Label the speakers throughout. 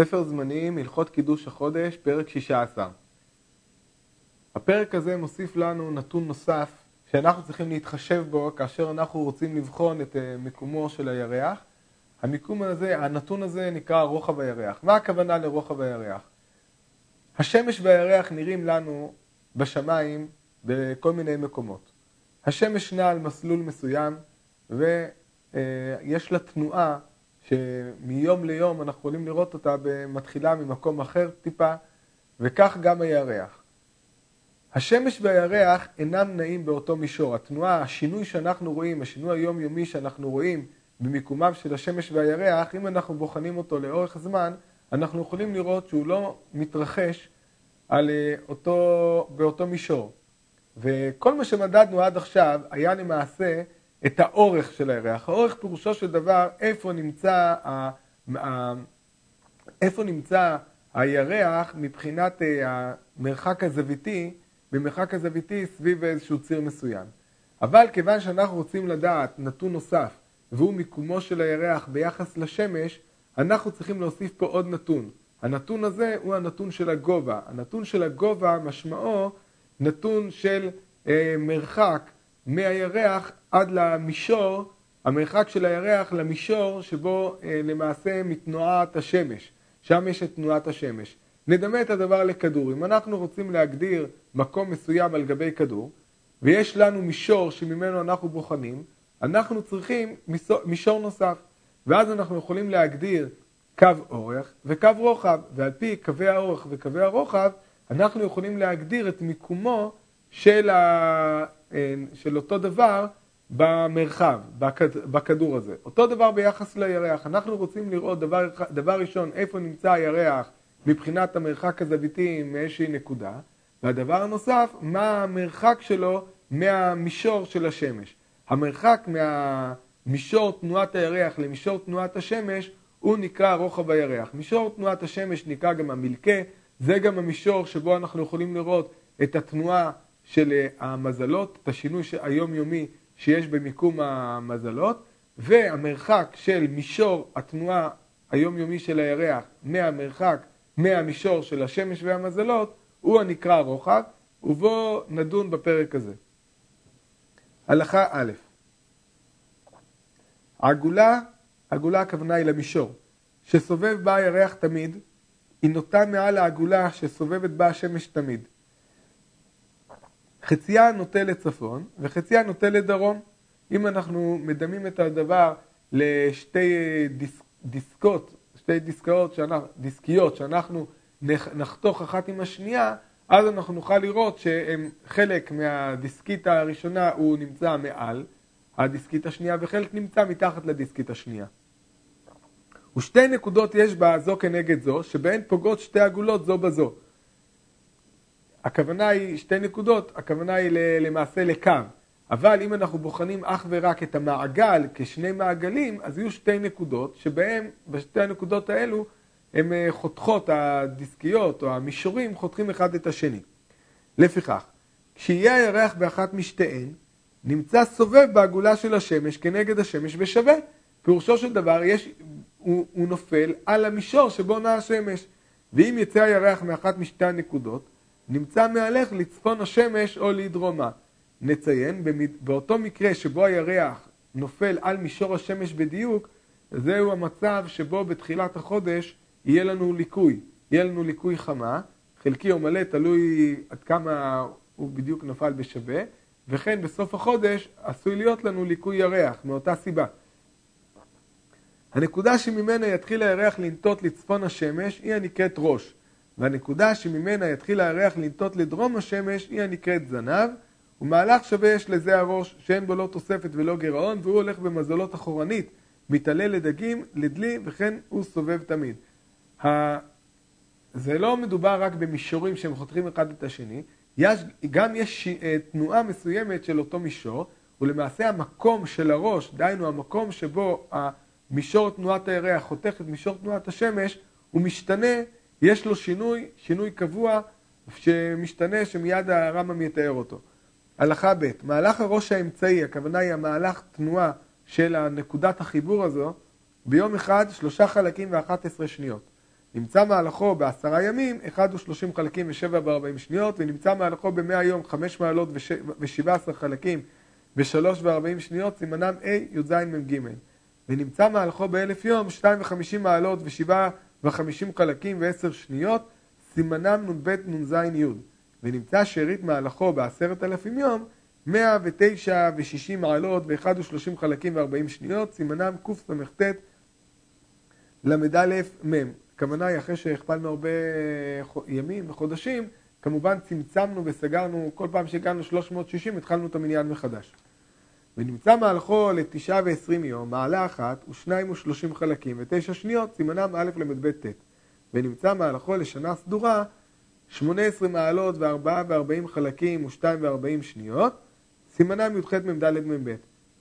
Speaker 1: ספר זמנים, הלכות קידוש החודש, פרק 16. הפרק הזה מוסיף לנו נתון נוסף שאנחנו צריכים להתחשב בו כאשר אנחנו רוצים לבחון את אה, מיקומו של הירח. המיקום הזה, הנתון הזה נקרא רוחב הירח. מה הכוונה לרוחב הירח? השמש והירח נראים לנו בשמיים בכל מיני מקומות. השמש נע על מסלול מסוים ויש לה תנועה שמיום ליום אנחנו יכולים לראות אותה מתחילה ממקום אחר טיפה, וכך גם הירח. השמש והירח אינם נעים באותו מישור. התנועה, השינוי שאנחנו רואים, השינוי היומיומי שאנחנו רואים במיקומם של השמש והירח, אם אנחנו בוחנים אותו לאורך זמן, אנחנו יכולים לראות שהוא לא מתרחש על אה, אותו, באותו מישור. וכל מה שמדדנו עד עכשיו היה למעשה את האורך של הירח. האורך פירושו של דבר איפה נמצא, ה, ה, איפה נמצא הירח מבחינת אה, המרחק הזוויתי, במרחק הזוויתי סביב איזשהו ציר מסוים. אבל כיוון שאנחנו רוצים לדעת נתון נוסף, והוא מיקומו של הירח ביחס לשמש, אנחנו צריכים להוסיף פה עוד נתון. הנתון הזה הוא הנתון של הגובה. הנתון של הגובה משמעו נתון של אה, מרחק מהירח עד למישור, המרחק של הירח למישור שבו אה, למעשה מתנועת השמש, שם יש את תנועת השמש. נדמה את הדבר לכדור. אם אנחנו רוצים להגדיר מקום מסוים על גבי כדור, ויש לנו מישור שממנו אנחנו בוחנים, אנחנו צריכים מישור נוסף. ואז אנחנו יכולים להגדיר קו אורך וקו רוחב, ועל פי קווי האורך וקווי הרוחב, אנחנו יכולים להגדיר את מיקומו של, ה... אה, של אותו דבר במרחב, בכדור הזה. אותו דבר ביחס לירח. אנחנו רוצים לראות דבר, דבר ראשון איפה נמצא הירח מבחינת המרחק הזוויתי מאיזושהי נקודה, והדבר הנוסף, מה המרחק שלו מהמישור של השמש. המרחק מהמישור תנועת הירח למישור תנועת השמש הוא נקרא רוחב הירח. מישור תנועת השמש נקרא גם המלכה, זה גם המישור שבו אנחנו יכולים לראות את התנועה של אה, המזלות, את השינוי היומיומי שיש במיקום המזלות, והמרחק של מישור התנועה היומיומי של הירח מהמרחק, מהמישור של השמש והמזלות, הוא הנקרא רוחב, ובו נדון בפרק הזה. הלכה א', עגולה, עגולה הכוונה היא למישור, שסובב בה הירח תמיד, היא נוטה מעל העגולה שסובבת בה השמש תמיד. חציה נוטה לצפון וחציה נוטה לדרום. אם אנחנו מדמים את הדבר לשתי דיס, דיסקות, שתי דיסקאות, שאנחנו, דיסקיות שאנחנו נחתוך אחת עם השנייה, אז אנחנו נוכל לראות שהם חלק מהדיסקית הראשונה הוא נמצא מעל הדיסקית השנייה וחלק נמצא מתחת לדיסקית השנייה. ושתי נקודות יש בה זו כנגד זו, שבהן פוגעות שתי עגולות זו בזו. הכוונה היא, שתי נקודות, הכוונה היא למעשה לקו. אבל אם אנחנו בוחנים אך ורק את המעגל כשני מעגלים, אז יהיו שתי נקודות, שבהם, בשתי הנקודות האלו, הן אה, חותכות, הדיסקיות או המישורים חותכים אחד את השני. לפיכך, כשיהיה הירח באחת משתיהן, נמצא סובב בעגולה של השמש כנגד השמש ושווה. פירושו של דבר, יש, הוא, הוא נופל על המישור שבו נעה השמש. ואם יצא הירח מאחת משתי הנקודות, נמצא מהלך לצפון השמש או לדרומה. נציין, באותו מקרה שבו הירח נופל על מישור השמש בדיוק, זהו המצב שבו בתחילת החודש יהיה לנו ליקוי. יהיה לנו ליקוי חמה, חלקי או מלא, תלוי עד כמה הוא בדיוק נפל בשווה, וכן בסוף החודש עשוי להיות לנו ליקוי ירח, מאותה סיבה. הנקודה שממנה יתחיל הירח לנטות לצפון השמש היא הנקראת ראש. והנקודה שממנה יתחיל הירח לנטות לדרום השמש היא הנקראת זנב, ומהלך שווה יש לזה הראש, שאין בו לא תוספת ולא גירעון, והוא הולך במזלות אחורנית, מתעלה לדגים, לדלי, וכן הוא סובב תמיד. זה לא מדובר רק במישורים שהם חותכים אחד את השני, יש, גם יש אה, תנועה מסוימת של אותו מישור, ולמעשה המקום של הראש, דהיינו המקום שבו מישור תנועת הירח חותך את מישור תנועת השמש, הוא משתנה יש לו שינוי, שינוי קבוע, שמשתנה, שמיד הרמב"ם יתאר אותו. הלכה ב', מהלך הראש האמצעי, הכוונה היא המהלך תנועה של נקודת החיבור הזו, ביום אחד שלושה חלקים ואחת עשרה שניות. נמצא מהלכו בעשרה ימים, אחד ושלושים חלקים ושבע וארבעים שניות, ונמצא מהלכו במאה יום חמש מעלות ושבע עשרה חלקים ושלוש וארבעים שניות, סימנם A, י"ז מ"ג. ונמצא מהלכו באלף יום, שתיים וחמישים מעלות ושבעה וחמישים חלקים ועשר שניות, סימנם נ"ב נ"ז י'. ונמצא שארית מהלכו בעשרת אלפים יום, מאה ותשע ושישים מעלות ואחד ושלושים חלקים וארבעים שניות, סימנם קס"ט ל"א מ'. הכוונה היא אחרי שהכפלנו הרבה ימים וחודשים, כמובן צמצמנו וסגרנו, כל פעם שהגענו 360 התחלנו את המניין מחדש. ונמצא מהלכו לתשעה ועשרים יום, מעלה אחת ושניים ושלושים חלקים ותשע שניות, סימנם א' ל"ב ט'. ונמצא מהלכו לשנה סדורה, שמונה עשרה מעלות וארבעה וארבעים חלקים ושתיים וארבעים שניות, סימנם י"ח מ"ד מ"ב.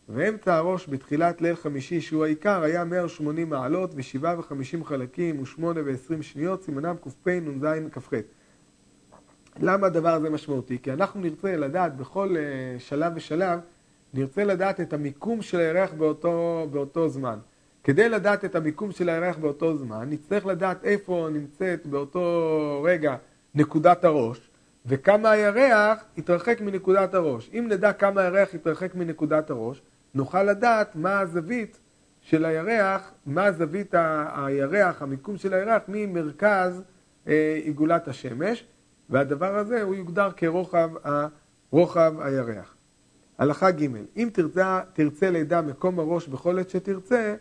Speaker 1: ואמצע הראש בתחילת ליל חמישי, שהוא העיקר, היה 180 מעלות ושבעה וחמישים חלקים ושמונה ועשרים שניות, סימנם קפ נ"ז כ"ח. למה הדבר הזה משמעותי? כי אנחנו נרצה לדעת בכל אה, שלב ושלב, נרצה לדעת את המיקום של הירח באותו, באותו זמן. כדי לדעת את המיקום של הירח באותו זמן, נצטרך לדעת איפה נמצאת באותו רגע נקודת הראש, וכמה הירח יתרחק מנקודת הראש. אם נדע כמה הירח יתרחק מנקודת הראש, נוכל לדעת מה הזווית של הירח, מה זווית הירח, המיקום של הירח, ממרכז אה, עיגולת השמש, והדבר הזה הוא יוגדר כרוחב רוחב הירח. הלכה ג' אם תרצה, תרצה לידע מקום הראש בכל עת שתרצה,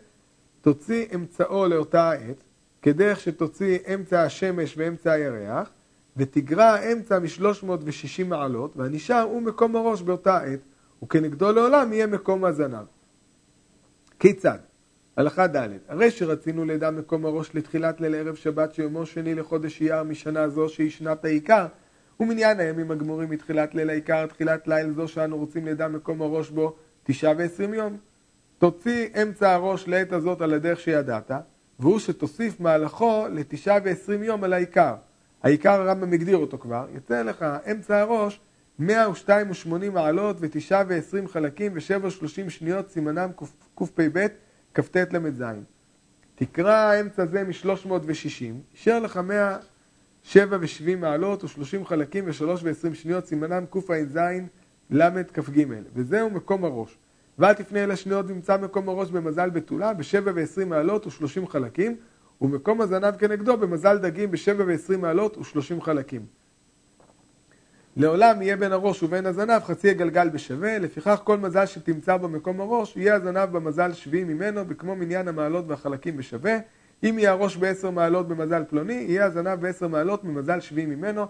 Speaker 1: תוציא אמצעו לאותה העת, כדרך שתוציא אמצע השמש ואמצע הירח, ותגרע אמצע מ-360 מעלות, והנשאר הוא מקום הראש באותה עת, וכנגדו לעולם יהיה מקום הזנב. כיצד? הלכה ד' הרי שרצינו לידע מקום הראש לתחילת ליל ערב שבת שיומו שני לחודש אייר משנה זו שהיא שנת העיקר ומניין הימים הגמורים מתחילת ליל העיקר תחילת ליל זו שאנו רוצים לידע מקום הראש בו תשעה ועשרים יום. תוציא אמצע הראש לעת הזאת על הדרך שידעת והוא שתוסיף מהלכו לתשעה ועשרים יום על העיקר. העיקר הרמב"ם הגדיר אותו כבר, יצא לך אמצע הראש 102 ו-80 מעלות ותשעה ועשרים חלקים ושבע שלושים שניות סימנם קפ"ב כ"ט ל"ז. תקרא האמצע זה מ-360, יישאר לך 107 ו-70 מעלות ו-30 חלקים ו-3 ו-20 שניות סימנם קע"ז ל"כ"ג, וזהו מקום הראש. ואל תפנה אל השניות וימצא מקום הראש במזל בתולה ב-7 ו-20 מעלות ו-30 חלקים, ומקום הזנב כנגדו במזל דגים ב-7 ו-20 מעלות ו-30 חלקים. לעולם יהיה בין הראש ובין הזנב חצי הגלגל בשווה, לפיכך כל מזל שתמצא במקום הראש, יהיה הזנב במזל שביעי ממנו, בכמו מניין המעלות והחלקים בשווה. אם יהיה הראש בעשר מעלות במזל פלוני, יהיה הזנב בעשר מעלות ממזל שביעי ממנו.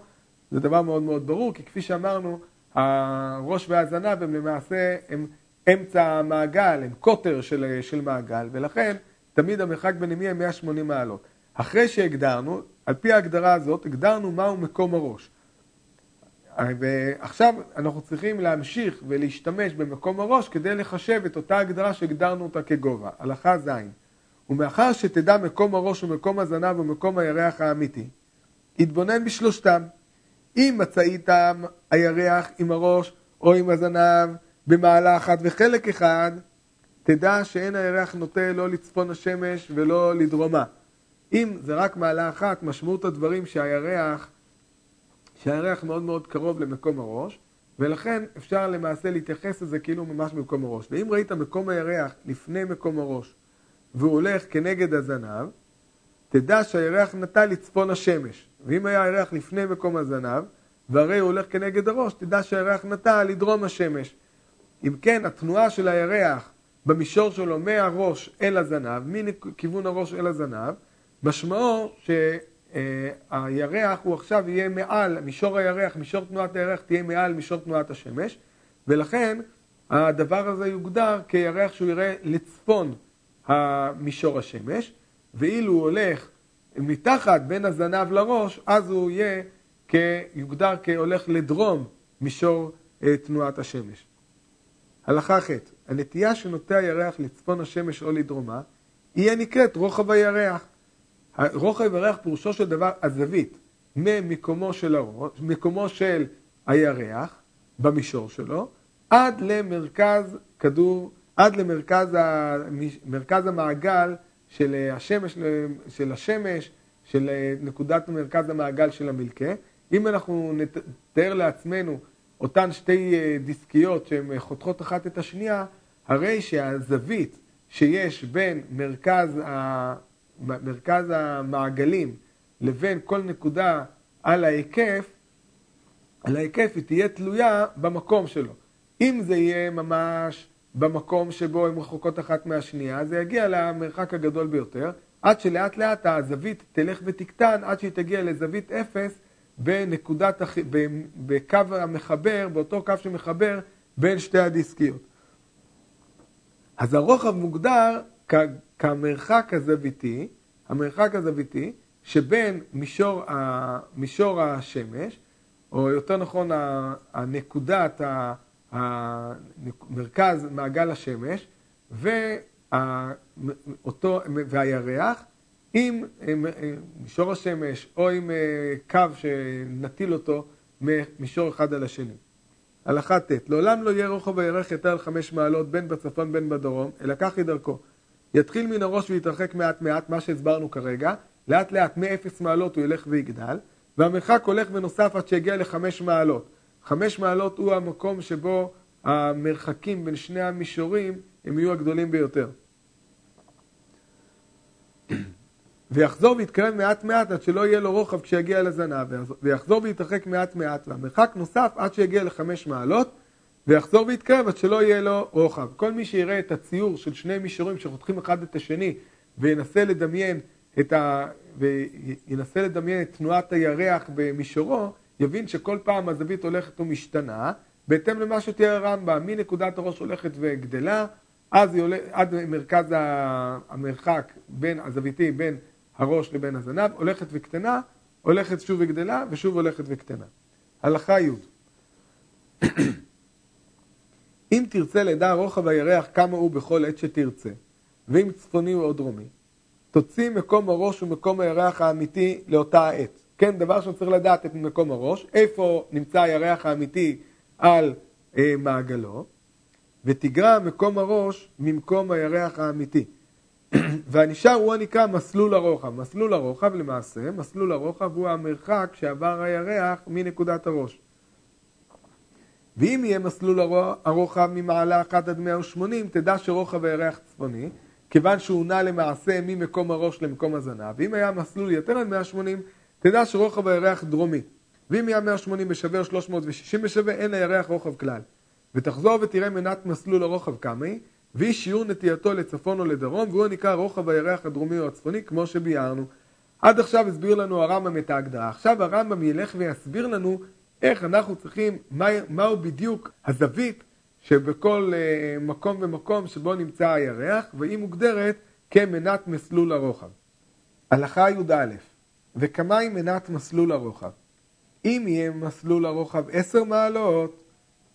Speaker 1: זה דבר מאוד מאוד ברור, כי כפי שאמרנו, הראש והזנב הם למעשה, הם אמצע המעגל, הם קוטר של, של מעגל, ולכן תמיד המרחק ביניהם יהיה 180 מעלות. אחרי שהגדרנו, על פי ההגדרה הזאת, הגדרנו מהו מקום הראש. ועכשיו אנחנו צריכים להמשיך ולהשתמש במקום הראש כדי לחשב את אותה הגדרה שהגדרנו אותה כגובה, הלכה ז'. ומאחר שתדע מקום הראש ומקום הזנב ומקום הירח האמיתי, התבונן בשלושתם. אם מצאית הירח עם הראש או עם הזנב במעלה אחת וחלק אחד, תדע שאין הירח נוטה לא לצפון השמש ולא לדרומה. אם זה רק מעלה אחת, משמעות הדברים שהירח שהירח מאוד מאוד קרוב למקום הראש, ולכן אפשר למעשה להתייחס לזה כאילו ממש במקום הראש. ואם ראית מקום הירח לפני מקום הראש, והוא הולך כנגד הזנב, תדע שהירח נטה לצפון השמש. ואם היה הירח לפני מקום הזנב, והרי הוא הולך כנגד הראש, תדע שהירח נטה לדרום השמש. אם כן, התנועה של הירח במישור שלו מהראש אל הזנב, מכיוון הראש אל הזנב, משמעו ש... אה, הירח הוא עכשיו יהיה מעל, מישור הירח, מישור תנועת הירח תהיה מעל מישור תנועת השמש, ולכן הדבר הזה יוגדר כירח שהוא יראה לצפון מישור השמש, ואילו הוא הולך מתחת בין הזנב לראש, אז הוא יהיה, יוגדר כהולך לדרום מישור אה, תנועת השמש. הלכה ח' הנטייה שנוטה הירח לצפון השמש או לדרומה, יהיה נקראת רוחב הירח. רוחב הירח פירושו של דבר הזווית ממקומו של הראש, מקומו של הירח במישור שלו, עד למרכז כדור, עד למרכז ה, מרכז המעגל של השמש, של השמש, של אה, נקודת מרכז המעגל של המילכה. אם אנחנו נתאר לעצמנו אותן שתי אה, דיסקיות שהן חותכות אחת את השנייה, הרי שהזווית שיש בין מרכז, ה... מרכז המעגלים לבין כל נקודה על ההיקף, על ההיקף היא תהיה תלויה במקום שלו. אם זה יהיה ממש במקום שבו הן רחוקות אחת מהשנייה, זה יגיע למרחק הגדול ביותר, עד שלאט לאט הזווית תלך ותקטן, עד שהיא תגיע לזווית אפס בנקודת, בקו המחבר, באותו קו שמחבר בין שתי הדיסקיות. אז הרוחב מוגדר כמרחק הזוויתי, המרחק הזוויתי שבין מישור, ה, מישור השמש, או יותר נכון הנקודת, מרכז מעגל השמש, ואותו, והירח, עם מישור השמש או עם אה, קו שנטיל אותו ממישור אחד על השני. הלכה ט' לעולם לא יהיה רוחב הירח יותר על חמש מעלות בין בצפון בין בדרום, אלא כך היא דרכו. יתחיל מן הראש ויתרחק מעט מעט, מה שהסברנו כרגע, לאט לאט מ-0 מעלות הוא ילך ויגדל, והמרחק הולך ונוסף עד שיגיע לחמש מעלות. חמש מעלות הוא המקום שבו המרחקים בין שני המישורים הם יהיו הגדולים ביותר. ויחזור ויתקרב מעט מעט עד שלא יהיה לו רוחב כשיגיע לזנב, ויחזור ויתרחק מעט מעט, והמרחק נוסף עד שיגיע לחמש מעלות, ויחזור ויתקרב עד שלא יהיה לו רוחב. כל מי שיראה את הציור של שני מישורים שחותכים אחד את השני, וינסה לדמיין את ה... וינסה לדמיין את תנועת הירח במישורו, יבין שכל פעם הזווית הולכת ומשתנה, בהתאם למה שתהיה הרמב"ם, מנקודת הראש הולכת וגדלה, אז היא הולכת, עד מרכז המרחק בין הזוויתי בין הראש לבין הזנב, הולכת וקטנה, הולכת שוב וגדלה, ושוב הולכת וקטנה. הלכה י' אם תרצה לדע רוחב הירח כמה הוא בכל עת שתרצה, ואם צפוני או דרומי, תוציא מקום הראש ומקום הירח האמיתי לאותה עת. כן, דבר שצריך לדעת את מקום הראש, איפה נמצא הירח האמיתי על אה, מעגלו, ותגרע מקום הראש ממקום הירח האמיתי. והנשאר הוא הנקרא מסלול הרוחב. מסלול הרוחב למעשה, מסלול הרוחב הוא המרחק שעבר הירח מנקודת הראש. ואם יהיה מסלול הרוחב ממעלה 1 עד 180, תדע שרוחב הירח צפוני, כיוון שהוא נע למעשה ממקום הראש למקום הזנב. ואם היה מסלול יותר עד 180, תדע שרוחב הירח דרומי. ואם היה 180 בשווה או 360 בשווה, אין לירח רוחב כלל. ותחזור ותראה מנת מסלול הרוחב כמה היא, והיא שיעור נטייתו לצפון או לדרום, והוא נקרא רוחב הירח הדרומי או הצפוני, כמו שביארנו. עד עכשיו הסביר לנו הרמב"ם את ההגדרה. עכשיו הרמב"ם ילך ויסביר לנו איך אנחנו צריכים, מה, מהו בדיוק הזווית שבכל uh, מקום ומקום שבו נמצא הירח, והיא מוגדרת כמנת מסלול הרוחב. הלכה י"א וכמה היא מנת מסלול הרוחב? אם יהיה מסלול הרוחב עשר מעלות,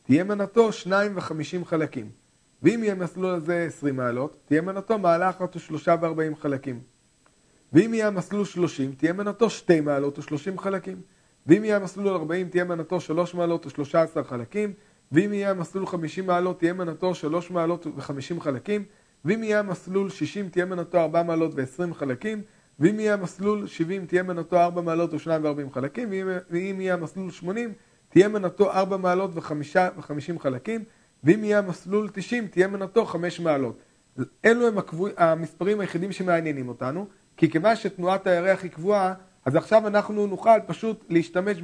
Speaker 1: תהיה מנתו שניים וחמישים חלקים. ואם יהיה מסלול הזה עשרים מעלות, תהיה מנתו מעלה אחת ושלושה וארבעים חלקים. ואם יהיה המסלול שלושים, תהיה מנתו שתי מעלות ושלושים חלקים. ואם יהיה המסלול ארבעים, תהיה מנתו שלוש מעלות ושלושה עשר חלקים. ואם יהיה המסלול חמישים מעלות, תהיה מנתו שלוש מעלות וחמישים חלקים. ואם יהיה המסלול שישים, תהיה מנתו ארבע מעלות ועשרים חלקים. ואם יהיה המסלול 70 תהיה מנתו 4 מעלות ו-2 ו-40 חלקים, ואם יהיה המסלול 80 תהיה מנתו 4 מעלות ו-50 חלקים, ואם יהיה המסלול 90 תהיה מנתו 5 מעלות. אלו הם הקבוע, המספרים היחידים שמעניינים אותנו, כי כיוון שתנועת הירח היא קבועה, אז עכשיו אנחנו נוכל פשוט להשתמש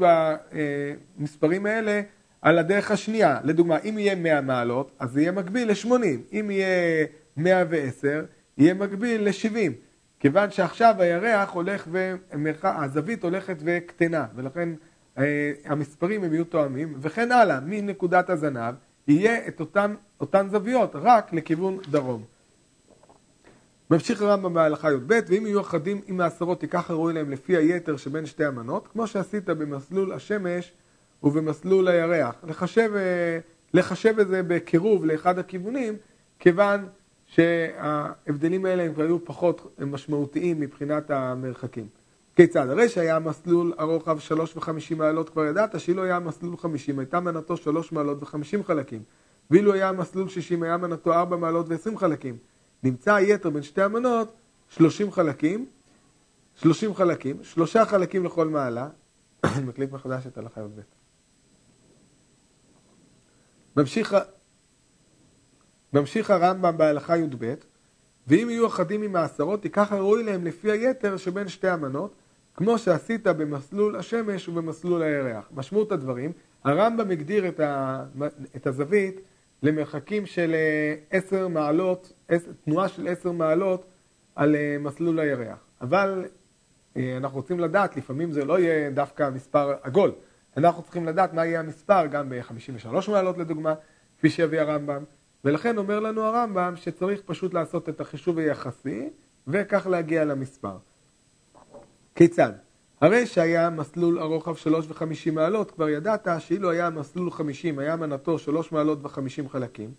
Speaker 1: במספרים האלה על הדרך השנייה. לדוגמה, אם יהיה 100 מעלות, אז זה יהיה מקביל ל-80. אם יהיה 110, יהיה מקביל ל-70. כיוון שעכשיו הירח הולך והזווית הולכת וקטנה, ולכן אה, המספרים הם יהיו תואמים, וכן הלאה, מנקודת הזנב יהיה את אותן, אותן זוויות, רק לכיוון דרום. ממשיך הרמב"ם בהלכה י"ב, ואם יהיו אחדים עם מעשרות, תיקח הראוי להם לפי היתר שבין שתי המנות, כמו שעשית במסלול השמש ובמסלול הירח. לחשב, אה, לחשב את זה בקירוב לאחד הכיוונים, כיוון שההבדלים האלה הם כבר היו פחות משמעותיים מבחינת המרחקים. כיצד? הרי שהיה מסלול הרוחב שלוש וחמישים מעלות, כבר ידעת שאילו היה מסלול חמישים, הייתה מנתו שלוש מעלות וחמישים חלקים. ואילו היה מסלול שישים, היה מנתו ארבע מעלות ועשרים חלקים. נמצא היתר בין שתי המנות שלושים חלקים, 30 חלקים, שלושה חלקים לכל מעלה. אני מקליט מחדש את הלכה י"ב. ממשיך, ממשיך הרמב"ם בהלכה י"ב, ואם יהיו אחדים ממעשרות, תיקח הראוי להם לפי היתר שבין שתי המנות, כמו שעשית במסלול השמש ובמסלול הירח. משמעות הדברים, הרמב"ם הגדיר את, ה, את הזווית למרחקים של עשר מעלות, תנועה של עשר מעלות על אה, מסלול הירח. אבל אה, אנחנו רוצים לדעת, לפעמים זה לא יהיה דווקא מספר עגול. אנחנו צריכים לדעת מה יהיה המספר גם ב-53 מעלות לדוגמה, כפי שיביא הרמב"ם. ולכן אומר לנו הרמב"ם שצריך פשוט לעשות את החישוב היחסי, וכך להגיע למספר. כיצד? הרי שהיה מסלול הרוחב שלוש וחמישים מעלות, כבר ידעת שאילו היה מסלול חמישים, היה מנתו שלוש מעלות וחמישים חלקים,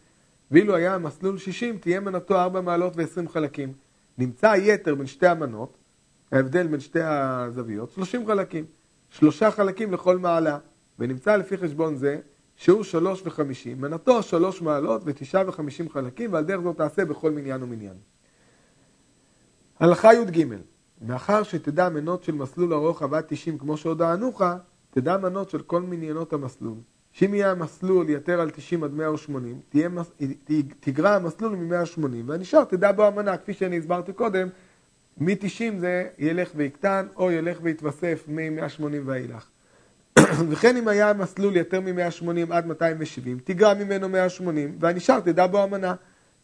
Speaker 1: ואילו היה מסלול שישים, תהיה מנתו ארבע מעלות ועשרים חלקים. נמצא היתר בין שתי המנות, ההבדל בין שתי הזוויות, שלושים חלקים. שלושה חלקים לכל מעלה, ונמצא לפי חשבון זה שהוא שלוש וחמישים, מנתו שלוש מעלות ותשעה וחמישים חלקים, ועל דרך זאת תעשה בכל מניין ומניין. הלכה י"ג מאחר שתדע מנות של מסלול הרוחב עד 90 כמו שהודענוך, תדע מנות של כל מניינות המסלול. שאם יהיה המסלול יתר על 90 עד 180, תהיה, תגרע המסלול מ-180, והנשאר תדע בו המנה, כפי שאני הסברתי קודם, מ-90 זה ילך ויקטן, או ילך ויתווסף מ-180 ואילך. וכן אם היה המסלול יותר מ-180 עד 270, תגרע ממנו 180, והנשאר תדע בו המנה.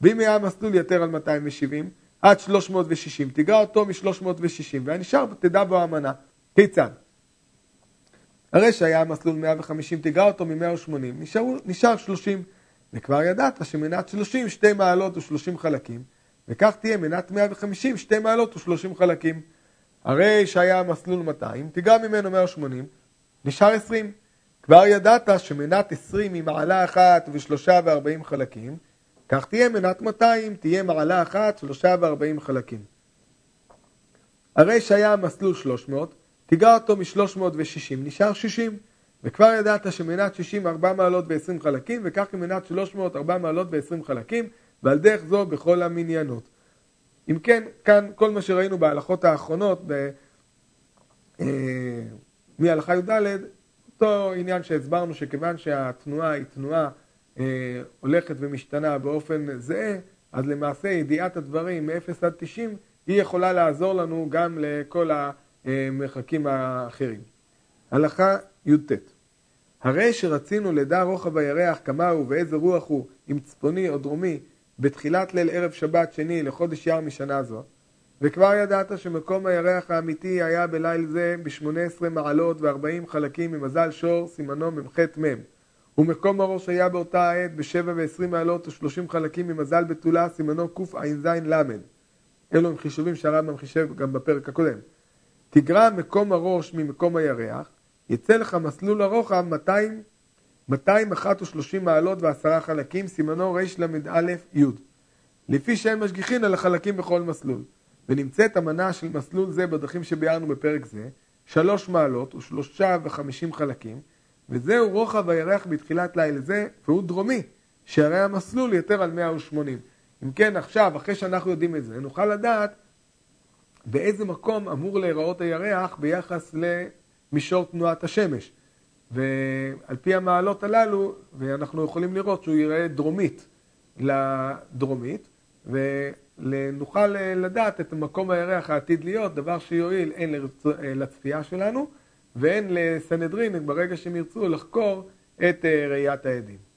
Speaker 1: ואם היה המסלול יותר על 270, עד 360, תיגע אותו מ-360, והנשאר תדע בו המנה. כיצד? הרי שהיה המסלול 150, תיגע אותו מ-180, נשאר, נשאר 30, וכבר ידעת שמנת 30 שתי מעלות ו-30 חלקים, וכך תהיה מנת 150 שתי מעלות ו-30 חלקים. הרי שהיה המסלול 200, תיגע ממנו 180, נשאר 20. כבר ידעת שמנת 20 היא מעלה אחת ושלושה וארבעים חלקים, כך תהיה מנת 200, תהיה מעלה אחת, שלושה וארבעים חלקים. הרי שהיה מסלול 300, תיגע אותו מ-360, נשאר 60. וכבר ידעת שמנת 60 4 מעלות ו-20 חלקים, וכך כמנת 300 4 מעלות ו-20 חלקים, ועל דרך זו בכל המניינות. אם כן, כאן כל מה שראינו בהלכות האחרונות, ב... מהלכה י"ד, אותו עניין שהסברנו שכיוון שהתנועה היא תנועה אה, הולכת ומשתנה באופן זהה, אז למעשה ידיעת הדברים מ-0 עד 90 היא יכולה לעזור לנו גם לכל המרחקים האחרים. הלכה י"ט הרי שרצינו לדע רוחב הירח כמה הוא ואיזה רוח הוא, אם צפוני או דרומי, בתחילת ליל ערב שבת שני לחודש יר משנה זו, וכבר ידעת שמקום הירח האמיתי היה בליל זה ב-18 מעלות ו-40 חלקים ממזל שור, סימנו מ"ח מ'. ומקום הראש היה באותה העת בשבע ועשרים מעלות ושלושים חלקים ממזל בתולה, סימנו קע"ז ל. אלו הם חישובים שהרמב"ם חישב גם בפרק הקודם. תגרע מקום הראש ממקום הירח, יצא לך מסלול הרוחב 200, 231 מעלות ועשרה חלקים, סימנו רל"א י. לפי שהם משגיחין על החלקים בכל מסלול. ונמצאת המנה של מסלול זה בדרכים שביארנו בפרק זה, שלוש מעלות ושלושה וחמישים חלקים, וזהו רוחב הירח בתחילת לילה זה, והוא דרומי, שהרי המסלול יותר על 180. אם כן, עכשיו, אחרי שאנחנו יודעים את זה, נוכל לדעת באיזה מקום אמור להיראות הירח ביחס למישור תנועת השמש. ועל פי המעלות הללו, ואנחנו יכולים לראות שהוא ייראה דרומית לדרומית, ונוכל לדעת את מקום הירח העתיד להיות, דבר שיועיל הן לצפייה שלנו, והן לסנהדרין ברגע שהם ירצו לחקור את אה, ראיית העדים.